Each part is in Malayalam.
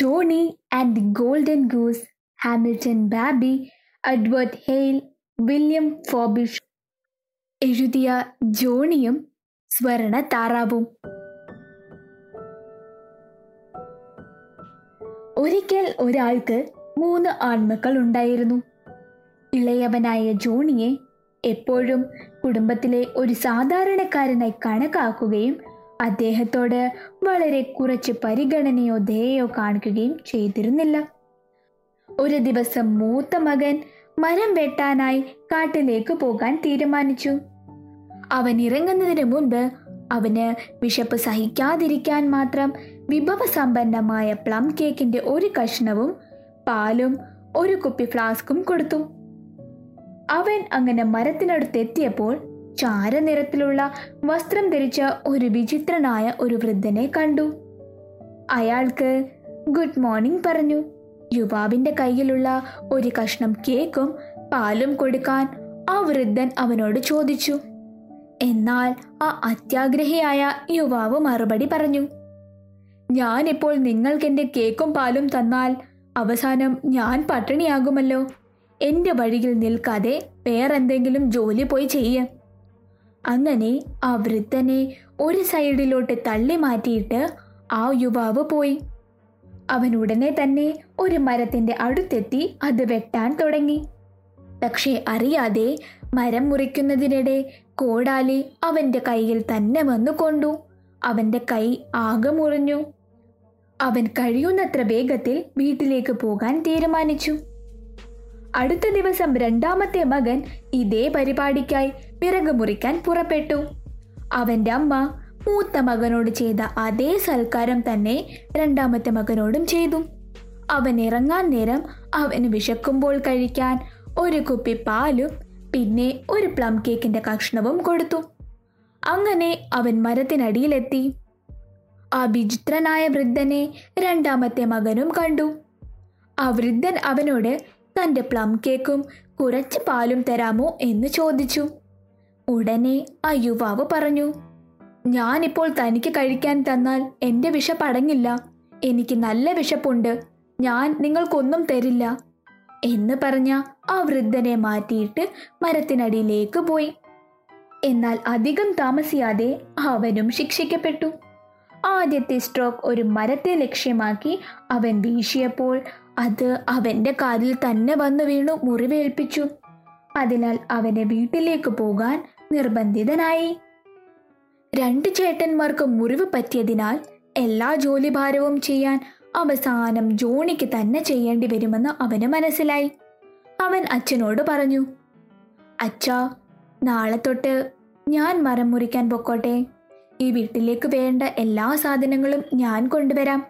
Johnny and the golden goose Hamilton Mabie Edward Hale William Forbush എഴുതിയ ജോണിയും സ്വർണ താറാവും ഒരിക്കൽ ഒരാൾക്ക് മൂന്ന് ആൺമക്കൾ ഉണ്ടായിരുന്നു. ഇളയവനായ ജോണിയെ എപ്പോഴും കുടുംബത്തിലെ ഒരു സാധാരണക്കാരനായി കണക്കാക്കുകയും അദ്ദേഹത്തോട് വളരെ കുറച്ച് പരിഗണനയോ ദയയോ കാണിക്കുകയും ചെയ്തിരുന്നില്ല. ഒരു ദിവസം മൂത്ത മകൻ മരം വെട്ടാനായി കാട്ടിലേക്ക് പോകാൻ തീരുമാനിച്ചു. അവൻ ഇറങ്ങുന്നതിന് മുൻപ് അവന് വിശപ്പ് സഹിക്കാതിരിക്കാൻ മാത്രം വിഭവസമ്പന്നമായ പ്ലം കേക്കിന്റെ ഒരു കഷ്ണവും പാലും ഒരു കുപ്പി ഫ്ലാസ്കും കൊടുത്തു. അവൻ അങ്ങനെ മരത്തിനടുത്തെത്തിയപ്പോൾ ചാരനിറത്തിലുള്ള വസ്ത്രം ധരിച്ച ഒരു വിചിത്രനായ ഒരു വൃദ്ധനെ കണ്ടു. അയാൾക്ക് ഗുഡ് മോർണിംഗ് പറഞ്ഞു. യുവാവിന്റെ കയ്യിലുള്ള ഒരു കഷ്ണം കേക്കും പാലും കൊടുക്കാൻ ആ വൃദ്ധൻ അവനോട് ചോദിച്ചു. എന്നാൽ ആ അത്യാഗ്രഹിയായ യുവാവ് മറുപടി പറഞ്ഞു. ഞാനിപ്പോൾ നിങ്ങൾക്ക് എന്റെ കേക്കും പാലും തന്നാൽ അവസാനം ഞാൻ പട്ടിണിയാകുമല്ലോ. എന്റെ വഴിയിൽ നിൽക്കാതെ വേറെന്തെങ്കിലും ജോലി പോയി ചെയ്യ. അങ്ങനെ ആ വൃദ്ധനെ ഒരു സൈഡിലോട്ട് തള്ളി മാറ്റിയിട്ട് ആ യുവാവ് പോയി. അവൻ ഉടനെ തന്നെ ഒരു മരത്തിന്റെ അടുത്തെത്തി അത് വെട്ടാൻ തുടങ്ങി. പക്ഷേ അറിയാതെ മരം മുറിക്കുന്നതിനിടെ കോടാലി അവന്റെ കയ്യിൽ തന്നെ വന്നു കൊണ്ടു. അവന്റെ കൈ ആകെ മുറിഞ്ഞു. അവൻ കഴിയുന്നത്ര വേഗത്തിൽ വീട്ടിലേക്ക് പോകാൻ തീരുമാനിച്ചു. അടുത്ത ദിവസം രണ്ടാമത്തെ മകൻ ഇതേ പരിപാടിക്കായി വിറക് മുറിക്കാൻ പുറപ്പെട്ടു. അവന്റെ അമ്മ മൂത്ത മകനോട് ചെയ്ത അതേ സൽക്കാരം തന്നെ രണ്ടാമത്തെ മകനോടും ചെയ്തു. അവൻ ഇറങ്ങാൻ നേരം അവന് വിശക്കുമ്പോൾ കഴിക്കാൻ ഒരു കുപ്പി പാലും പിന്നെ ഒരു പ്ലം കേക്കിന്റെ കഷ്ണവും കൊടുത്തു. അങ്ങനെ അവൻ മരത്തിനടിയിലെത്തി. ആ വിചിത്രനായ വൃദ്ധനെ രണ്ടാമത്തെ മകനും കണ്ടു. ആ വൃദ്ധൻ അവനോട് തന്റെ പ്ലം കേക്കും കുറച്ച് പാലും തരാമോ എന്ന് ചോദിച്ചു. ഉടനെ ആ യുവാവ് പറഞ്ഞു ഞാനിപ്പോൾ തനിക്ക് കഴിക്കാൻ തന്നാൽ എന്റെ വിശപ്പടങ്ങില്ല എനിക്ക് നല്ല വിശപ്പുണ്ട്. ഞാൻ നിങ്ങൾക്കൊന്നും തരില്ല. എന്ന് പറഞ്ഞ ആ വൃദ്ധനെ മാറ്റിയിട്ട് മരത്തിനടിയിലേക്ക് പോയി. എന്നാൽ അധികം താമസിയാതെ അവനും ശിക്ഷിക്കപ്പെട്ടു. ആദ്യത്തെ സ്ട്രോക്ക് ഒരു മരത്തെ ലക്ഷ്യമാക്കി അവൻ വീശിയപ്പോൾ അത് അവന്റെ കാലിൽ തന്നെ വന്നു വീണു മുറിവേൽപ്പിച്ചു. അതിനാൽ അവനെ വീട്ടിലേക്ക് പോകാൻ നിർബന്ധിതനായി. രണ്ട് ചേട്ടന്മാർക്ക് മുറിവ് പറ്റിയതിനാൽ എല്ലാ ജോലിഭാരവും ചെയ്യാൻ അവസാനം ജോണിക്ക് തന്നെ ചെയ്യേണ്ടി വരുമെന്ന് അവന് മനസ്സിലായി. അവൻ അച്ഛനോട് പറഞ്ഞു അച്ഛാ നാളെ തൊട്ട് ഞാൻ മരം മുറിക്കാൻ പൊക്കോട്ടെ. ഈ വീട്ടിലേക്ക് വേണ്ട എല്ലാ സാധനങ്ങളും ഞാൻ കൊണ്ടുവരാം.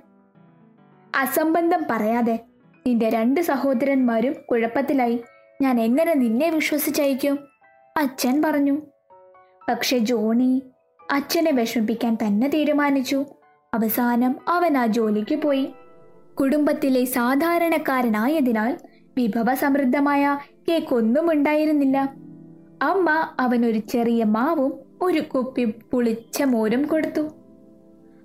അസംബന്ധം പറയാതെ നിന്റെ രണ്ട് സഹോദരന്മാരും കുഴപ്പത്തിലായി. ഞാൻ എങ്ങനെ നിന്നെ വിശ്വസിച്ചയക്കും? അച്ഛൻ പറഞ്ഞു. പക്ഷെ ജോണി അച്ഛനെ വിഷമിപ്പിക്കാൻ തന്നെ തീരുമാനിച്ചു. അവസാനം അവൻ ആ ജോലിക്ക് പോയി. കുടുംബത്തിലെ സാധാരണക്കാരനായതിനാൽ വിഭവ സമൃദ്ധമായ കേക്ക് ഒന്നും ഉണ്ടായിരുന്നില്ല. അമ്മ അവനൊരു ചെറിയ മാവും ഒരു കുപ്പി പുളിച്ച മോരും കൊടുത്തു.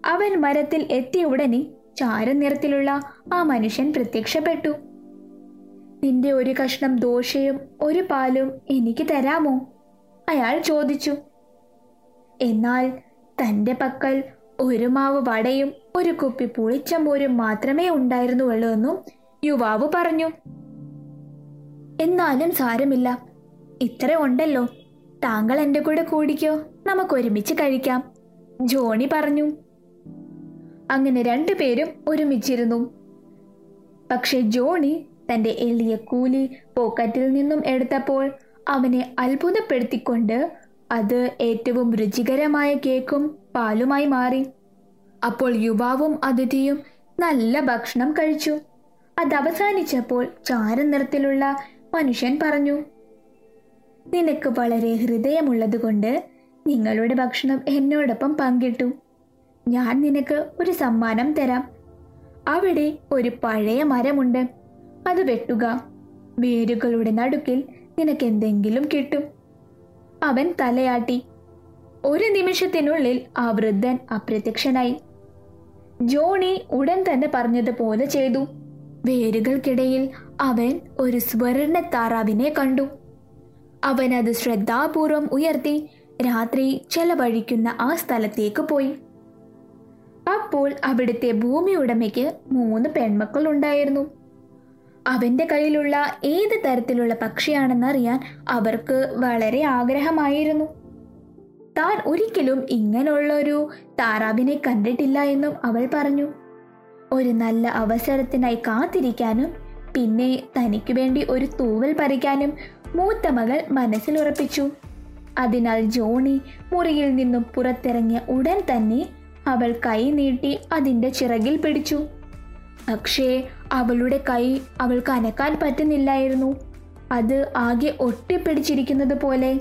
അവൻ മരത്തിൽ എത്തിയ ഉടനെ ചാരനിറത്തിലുള്ള ആ മനുഷ്യൻ പ്രത്യക്ഷപ്പെട്ടു. നിന്റെ ഒരു കഷ്ണം ദോശയും ഒരു പാലും എനിക്ക് തരാമോ? അയാൾ ചോദിച്ചു. എന്നാൽ തന്റെ പക്കൽ ഒരു മാവ് വടയും ഒരു കുപ്പി പുളിച്ച മാത്രമേ ഉണ്ടായിരുന്നുള്ളൂ എന്നും യുവാവ് പറഞ്ഞു. എന്നാലും സാരമില്ല. ഇത്ര ഉണ്ടല്ലോ. താങ്കൾ എന്റെ കൂടെ കൂടിക്കോ. നമുക്ക് ഒരുമിച്ച് കഴിക്കാം ജോണി പറഞ്ഞു. അങ്ങനെ രണ്ടുപേരും ഒരുമിച്ചിരുന്നു. പക്ഷെ ജോണി തന്റെ എളിയ കൂലി പോക്കറ്റിൽ നിന്നും എടുത്തപ്പോൾ അവനെ അത്ഭുതപ്പെടുത്തിക്കൊണ്ട് അത് ഏറ്റവും രുചികരമായ കേക്കും പാലുമായി മാറി. അപ്പോൾ യുവാവും അതിഥിയും നല്ല ഭക്ഷണം കഴിച്ചു. അത് അവസാനിച്ചപ്പോൾ ചാരനിറത്തിലുള്ള മനുഷ്യൻ പറഞ്ഞു നിനക്ക് വളരെ ഹൃദയമുള്ളതുകൊണ്ട് നിങ്ങളുടെ ഭക്ഷണം എന്നോടൊപ്പം പങ്കിട്ടു. ഞാൻ നിനക്ക് ഒരു സമ്മാനം തരാം. അവിടെ ഒരു പഴയ മരമുണ്ട്. അത് വെട്ടുക. വേരുകളുടെ നടുക്കിൽ നിനക്ക് എന്തെങ്കിലും കിട്ടും. അവൻ തലയാട്ടി. ഒരു നിമിഷത്തിനുള്ളിൽ ആ വൃദ്ധൻ അപ്രത്യക്ഷനായി. ജോണി ഉടൻ തന്നെ പറഞ്ഞതുപോലെ ചെയ്തു. വേരുകൾക്കിടയിൽ അവൻ ഒരു സ്വർണ താറാവിനെ കണ്ടു. അവൻ അത് ശ്രദ്ധാപൂർവം ഉയർത്തി രാത്രി ചെലവഴിക്കുന്ന ആ സ്ഥലത്തേക്ക് പോയി. അപ്പോൾ അവിടുത്തെ ഭൂമി ഉടമയ്ക്ക് മൂന്ന് പെൺമക്കൾ ഉണ്ടായിരുന്നു അവന്റെ കയ്യിലുള്ള ഏത് തരത്തിലുള്ള പക്ഷിയാണെന്നറിയാൻ അവർക്ക് വളരെ ആഗ്രഹമായിരുന്നു. താൻ ഒരിക്കലും ഇങ്ങനെയുള്ള ഒരു താറാവിനെ കണ്ടിട്ടില്ല എന്നും അവൾ പറഞ്ഞു. ഒരു നല്ല അവസരത്തിനായി കാത്തിരിക്കാനും പിന്നെ തനിക്ക് വേണ്ടി ഒരു തൂവൽ പറിക്കാനും മൂത്ത മകൾ മനസ്സിലുറപ്പിച്ചു. അതിനാൽ ജോണി മുറിയിൽ നിന്നും പുറത്തിറങ്ങിയ ഉടൻ തന്നെ അവൾ കൈ നീട്ടി അതിന്റെ ചിറകിൽ പിടിച്ചു. പക്ഷേ അവളുടെ കൈ അവൾക്ക് അനക്കാൻ പറ്റുന്നില്ലായിരുന്നു. അത് ആകെ ഒട്ടിപ്പിടിച്ചിരിക്കുന്നത് പോലെ.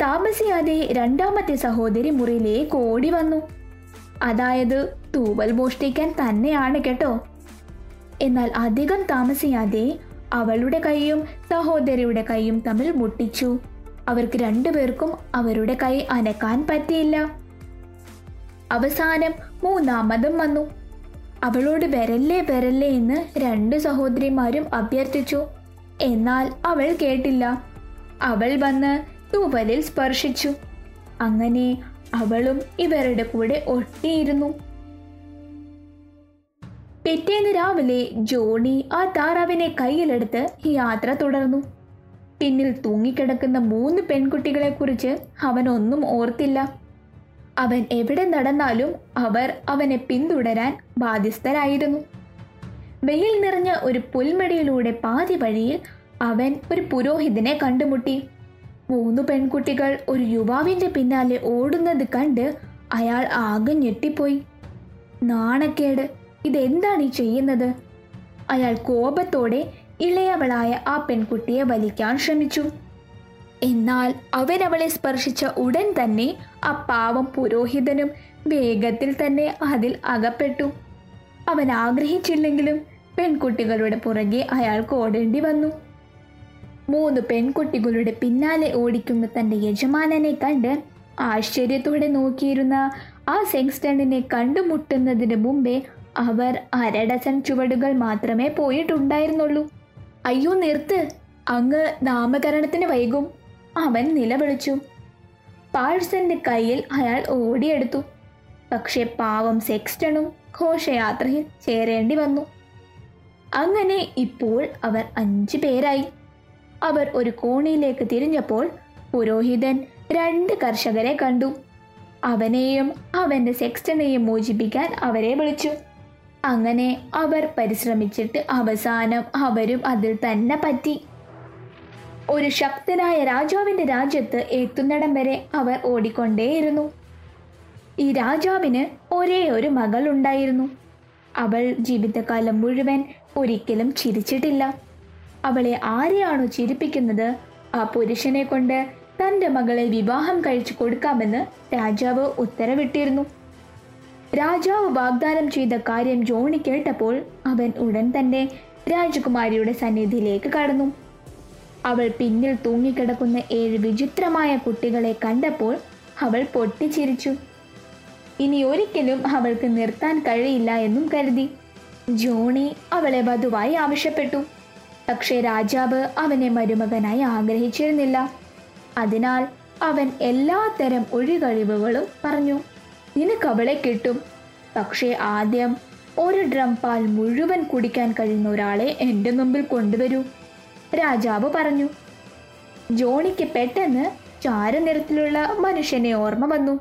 താമസിയാതെ രണ്ടാമത്തെ സഹോദരി മുറിയിലേക്ക് ഓടി വന്നു. അതായത് തൂവൽ മോഷ്ടിക്കാൻ തന്നെയാണ് കേട്ടോ. എന്നാൽ അധികം താമസിയാതെ അവളുടെ കൈയും സഹോദരിയുടെ കൈയും തമ്മിൽ മുട്ടിച്ചു. അവർക്ക് രണ്ടുപേർക്കും അവരുടെ കൈ അനക്കാൻ പറ്റിയില്ല. അവസാനം മൂന്നാമതും വന്നു. അവളോട് വരല്ലേ വരല്ലേ എന്ന് രണ്ട് സഹോദരിമാരും അഭ്യർത്ഥിച്ചു. എന്നാൽ അവൾ കേട്ടില്ല. അവൾ വന്ന് തൂവലിൽ സ്പർശിച്ചു. അങ്ങനെ അവളും ഇവരുടെ കൂടെ ഒട്ടിയിരുന്നു. പിറ്റേന്ന് രാവിലെ ജോണി ആ താറാവിനെ കയ്യിലെടുത്ത് യാത്ര തുടർന്നു. പിന്നിൽ തൂങ്ങിക്കിടക്കുന്ന മൂന്ന് പെൺകുട്ടികളെ കുറിച്ച് അവൻ ഒന്നും ഓർത്തില്ല. അവൻ എവിടെ നടന്നാലും അവർ അവനെ പിന്തുടരാൻ ബാധ്യസ്ഥരായിരുന്നു. വെയിൽ നിറഞ്ഞ ഒരു പുൽമടിയിലൂടെ പാതി വഴിയിൽ അവൻ ഒരു പുരോഹിതനെ കണ്ടുമുട്ടി. മൂന്ന് പെൺകുട്ടികൾ ഒരു യുവാവിന്റെ പിന്നാലെ ഓടുന്നത് കണ്ട് അയാൾ ആകെ ഞെട്ടിപ്പോയി. നാണക്കേട് ഇതെന്താണ് ഈ ചെയ്യുന്നത്? അയാൾ കോപത്തോടെ ഇളയവളായ ആ പെൺകുട്ടിയെ വലിക്കാൻ ശ്രമിച്ചു. എന്നാൽ അവരവളെ സ്പർശിച്ച ഉടൻ തന്നെ ആ പാവം പുരോഹിതനും വേഗത്തിൽ തന്നെ അതിൽ അകപ്പെട്ടു. അവൻ ആഗ്രഹിച്ചില്ലെങ്കിലും പെൺകുട്ടികളുടെ പുറകെ അയാൾക്ക് ഓടേണ്ടി വന്നു. മൂന്ന് പെൺകുട്ടികളുടെ പിന്നാലെ ഓടിക്കുന്ന തന്റെ യജമാനനെ കണ്ട് ആശ്ചര്യത്തോടെ നോക്കിയിരുന്ന ആ സെങ്സ്റ്റണിനെ കണ്ടുമുട്ടുന്നതിന് മുമ്പേ അവർ അരഡസൻ ചുവടുകൾ മാത്രമേ പോയിട്ടുണ്ടായിരുന്നുള്ളൂ. അയ്യോ നിർത്ത്. അങ്ങ് നാമകരണത്തിന് വൈകും. അവൻ നിലവിളിച്ചു. പാഴ്സന്റെ കയ്യിൽ അയാൾ ഓടിയെടുത്തു. പക്ഷേ പാവം സെക്സ്റ്റണും ഘോഷയാത്രയിൽ ചേരേണ്ടി വന്നു. അങ്ങനെ ഇപ്പോൾ അവർ അഞ്ചു പേരായി. അവർ ഒരു കോണിയിലേക്ക് തിരിഞ്ഞപ്പോൾ പുരോഹിതൻ രണ്ട് കർഷകരെ കണ്ടു. അവനെയും അവന്റെ സെക്സ്റ്റനെയും മോചിപ്പിക്കാൻ അവരെ വിളിച്ചു. അങ്ങനെ അവർ പരിശ്രമിച്ചിട്ട് അവസാനം അവരും അതിൽ തന്നെ പറ്റി. ഒരു ശക്തനായ രാജാവിന്റെ രാജ്യത്ത് എത്തുന്നിടം വരെ അവർ ഓടിക്കൊണ്ടേയിരുന്നു. ഈ രാജാവിന് ഒരേ ഒരു മകൾ ഉണ്ടായിരുന്നു. അവൾ ജീവിതകാലം മുഴുവൻ ഒരിക്കലും ചിരിച്ചിട്ടില്ല. അവളെ ആരെയാണോ ചിരിപ്പിക്കുന്നത്? ആ പുരുഷനെ കൊണ്ട് തന്റെ മകളെ വിവാഹം കഴിച്ചു കൊടുക്കാമെന്ന് രാജാവ് ഉത്തരവിട്ടിരുന്നു. രാജാവ് വാഗ്ദാനം ചെയ്ത കാര്യം ജോണി കേട്ടപ്പോൾ അവൻ ഉടൻ തന്നെ രാജകുമാരിയുടെ സന്നിധിയിലേക്ക് കടന്നു. അവൾ പിന്നിൽ തൂങ്ങിക്കിടക്കുന്ന ഏഴ് വിചിത്രമായ കുട്ടികളെ കണ്ടപ്പോൾ അവൾ പൊട്ടിച്ചിരിച്ചു. ഇനി ഒരിക്കലും അവൾക്ക് നിർത്താൻ കഴിയില്ല എന്നും കരുതി. ജോണി അവളെ വധുവായി ആവശ്യപ്പെട്ടു. പക്ഷേ രാജാവ് അവനെ മരുമകനായി ആഗ്രഹിച്ചിരുന്നില്ല. അതിനാൽ അവൻ എല്ലാത്തരം ഒഴികഴിവുകളും പറഞ്ഞു നിനക്ക് അവളെ കിട്ടും. പക്ഷേ ആദ്യം ഒരു ഡ്രം പാൽ മുഴുവൻ കുടിക്കാൻ കഴിയുന്ന ഒരാളെ എന്റെ മുമ്പിൽ കൊണ്ടുവരൂ. രാജാവ് പറഞ്ഞു. ജോണിക്ക് പെട്ടെന്ന് ചാരനിറത്തിലുള്ള മനുഷ്യനെ ഓർമ്മ വന്നു.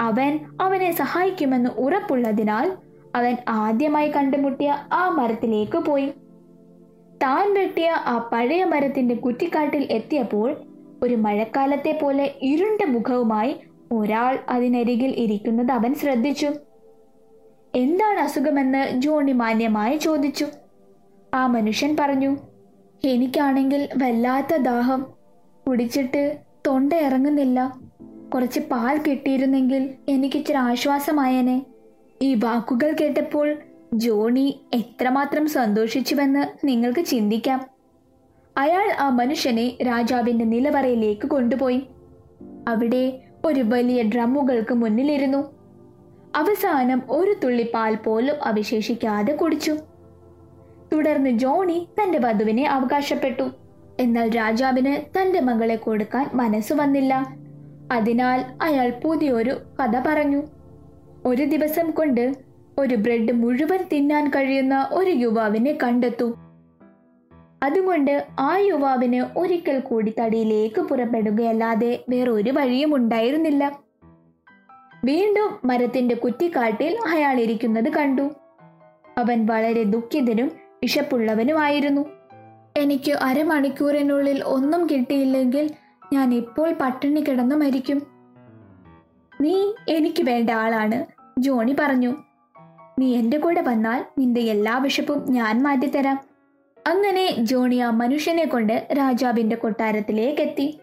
അവൻ അവനെ സഹായിക്കുമെന്ന് ഉറപ്പുള്ളതിനാൽ അവൻ ആദ്യമായി കണ്ടുമുട്ടിയ ആ മരത്തിലേക്ക് പോയി. താൻ വെട്ടിയ ആ പഴയ മരത്തിന്റെ കുറ്റിക്കാട്ടിൽ എത്തിയപ്പോൾ ഒരു മഴക്കാലത്തെ പോലെ ഇരുണ്ട മുഖവുമായി ഒരാൾ അതിനരികിൽ ഇരിക്കുന്നത് അവൻ ശ്രദ്ധിച്ചു. എന്താണ് അസുഖമെന്ന് ജോണി മാന്യമായി ചോദിച്ചു. ആ മനുഷ്യൻ പറഞ്ഞു എനിക്കാണെങ്കിൽ വല്ലാത്ത ദാഹം. കുടിച്ചിട്ട് തൊണ്ട ഇറങ്ങുന്നില്ല. കുറച്ച് പാൽ കിട്ടിയിരുന്നെങ്കിൽ എനിക്കിച്ചിരി ആശ്വാസമായേനെ. ഈ വാക്കുകൾ കേട്ടപ്പോൾ ജോണി എത്രമാത്രം സന്തോഷിച്ചുവെന്ന് നിങ്ങൾക്ക് ചിന്തിക്കാം. അയാൾ ആ മനുഷ്യനെ രാജാവിന്റെ നിലവറയിലേക്ക് കൊണ്ടുപോയി. അവിടെ ഒരു വലിയ ഡ്രമ്മുകൾക്ക് മുന്നിലിരുന്നു. അവസാനം ഒരു തുള്ളി പാൽ പോലും അവശേഷിക്കാതെ കുടിച്ചു. തുടർന്ന് ജോണി തന്റെ വധുവിനെ അവകാശപ്പെട്ടു. എന്നാൽ രാജാവിന് തന്റെ മകളെ കൊടുക്കാൻ മനസ്സു വന്നില്ല. അതിനാൽ അയാൾ പുതിയൊരു കഥ പറഞ്ഞു. ഒരു ദിവസം കൊണ്ട് ഒരു ബ്രെഡ് മുഴുവൻ തിന്നാൻ കഴിയുന്ന ഒരു യുവാവിനെ കണ്ടെത്തു. അതുകൊണ്ട് ആ യുവാവിന് ഒരിക്കൽ കൂടി തടിയിലേക്ക് പുറപ്പെടുകയല്ലാതെ വേറൊരു വഴിയും ഉണ്ടായിരുന്നില്ല. വീണ്ടും മരത്തിന്റെ കുറ്റിക്കാട്ടിൽ അയാൾ ഇരിക്കുന്നത് കണ്ടു. അവൻ വളരെ ദുഃഖിതനും വിശപ്പുള്ളവനുമായിരുന്നു. എനിക്ക് അരമണിക്കൂറിനുള്ളിൽ ഒന്നും കിട്ടിയില്ലെങ്കിൽ ഞാൻ ഇപ്പോൾ പട്ടിണി കിടന്നു മരിക്കും. നീ എനിക്ക് വേണ്ട ആളാണ് ജോണി പറഞ്ഞു. നീ എന്റെ കൂടെ വന്നാൽ നിന്റെ എല്ലാ വിശപ്പും ഞാൻ മാറ്റിത്തരാം. അങ്ങനെ ജോണി ആ മനുഷ്യനെ കൊണ്ട് രാജാവിന്റെ കൊട്ടാരത്തിലേക്കെത്തി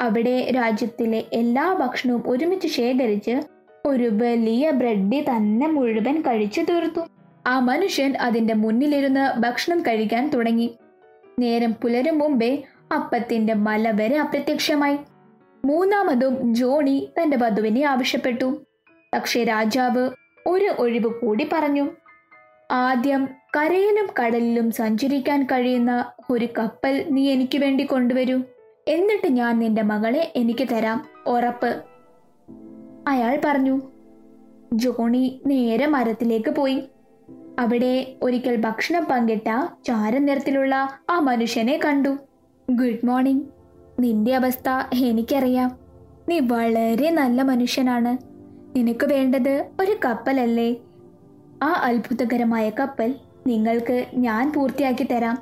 അവിടെ രാജ്യത്തിലെ എല്ലാ ഭക്ഷണവും ഒരുമിച്ച് ശേഖരിച്ച് ഒരു വലിയ ബ്രെഡ് തന്നെ മുഴുവൻ കഴിച്ചു തീർത്തു. ആ മനുഷ്യൻ അതിന്റെ മുന്നിലിരുന്ന് ഭക്ഷണം കഴിക്കാൻ തുടങ്ങി. നേരം പുലരും മുമ്പേ അപ്പത്തിന്റെ മല വരെ അപ്രത്യക്ഷമായി. മൂന്നാമതും ജോണി തന്റെ വധുവിനെ ആവശ്യപ്പെട്ടു. പക്ഷേ രാജാവ് ഒരു ഒഴിവ് കൂടി പറഞ്ഞു. ആദ്യം കരയിലും കടലിലും സഞ്ചരിക്കാൻ കഴിയുന്ന ഒരു കപ്പൽ നീ എനിക്ക് വേണ്ടി കൊണ്ടുവരൂ. എന്നിട്ട് ഞാൻ നിന്റെ മകളെ എനിക്ക് തരാം. ഉറപ്പ് അയാൾ പറഞ്ഞു. ജോണി നേരെ മരത്തിലേക്ക് പോയി. അവിടെ ഒരിക്കൽ ഭക്ഷണം പങ്കിട്ട ചാരനിറത്തിലുള്ള ആ മനുഷ്യനെ കണ്ടു. Good morning. നിന്റെ അവസ്ഥ എനിക്കറിയാം. നീ വളരെ നല്ല മനുഷ്യനാണ്. നിനക്ക് വേണ്ടത് ഒരു കപ്പലല്ലേ? ആ അത്ഭുതകരമായ കപ്പൽ നിങ്ങൾക്ക് ഞാൻ പൂർത്തിയാക്കി തരാം.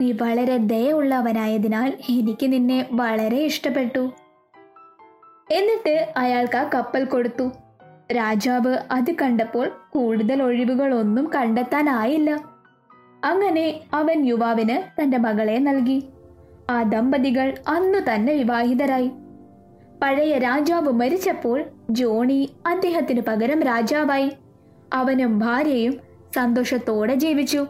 നീ വളരെ ദയുള്ളവനായതിനാൽ എനിക്ക് നിന്നെ വളരെ ഇഷ്ടപ്പെട്ടു. എന്നിട്ട് അയാൾക്ക് ആ കപ്പൽ കൊടുത്തു. രാജാവ് അത് കണ്ടപ്പോൾ കൂടുതൽ ഒഴിവുകളൊന്നും കണ്ടെത്താനായില്ല. അങ്ങനെ അവൻ യുവാവിന് തന്റെ മകളെ നൽകി. ആ ദമ്പതികൾ അന്നു തന്നെ വിവാഹിതരായി. പഴയ രാജാവ് മരിച്ചപ്പോൾ ജോണി അദ്ദേഹത്തിന് പകരം രാജാവായി. അവനും ഭാര്യയും സന്തോഷത്തോടെ ജീവിച്ചു.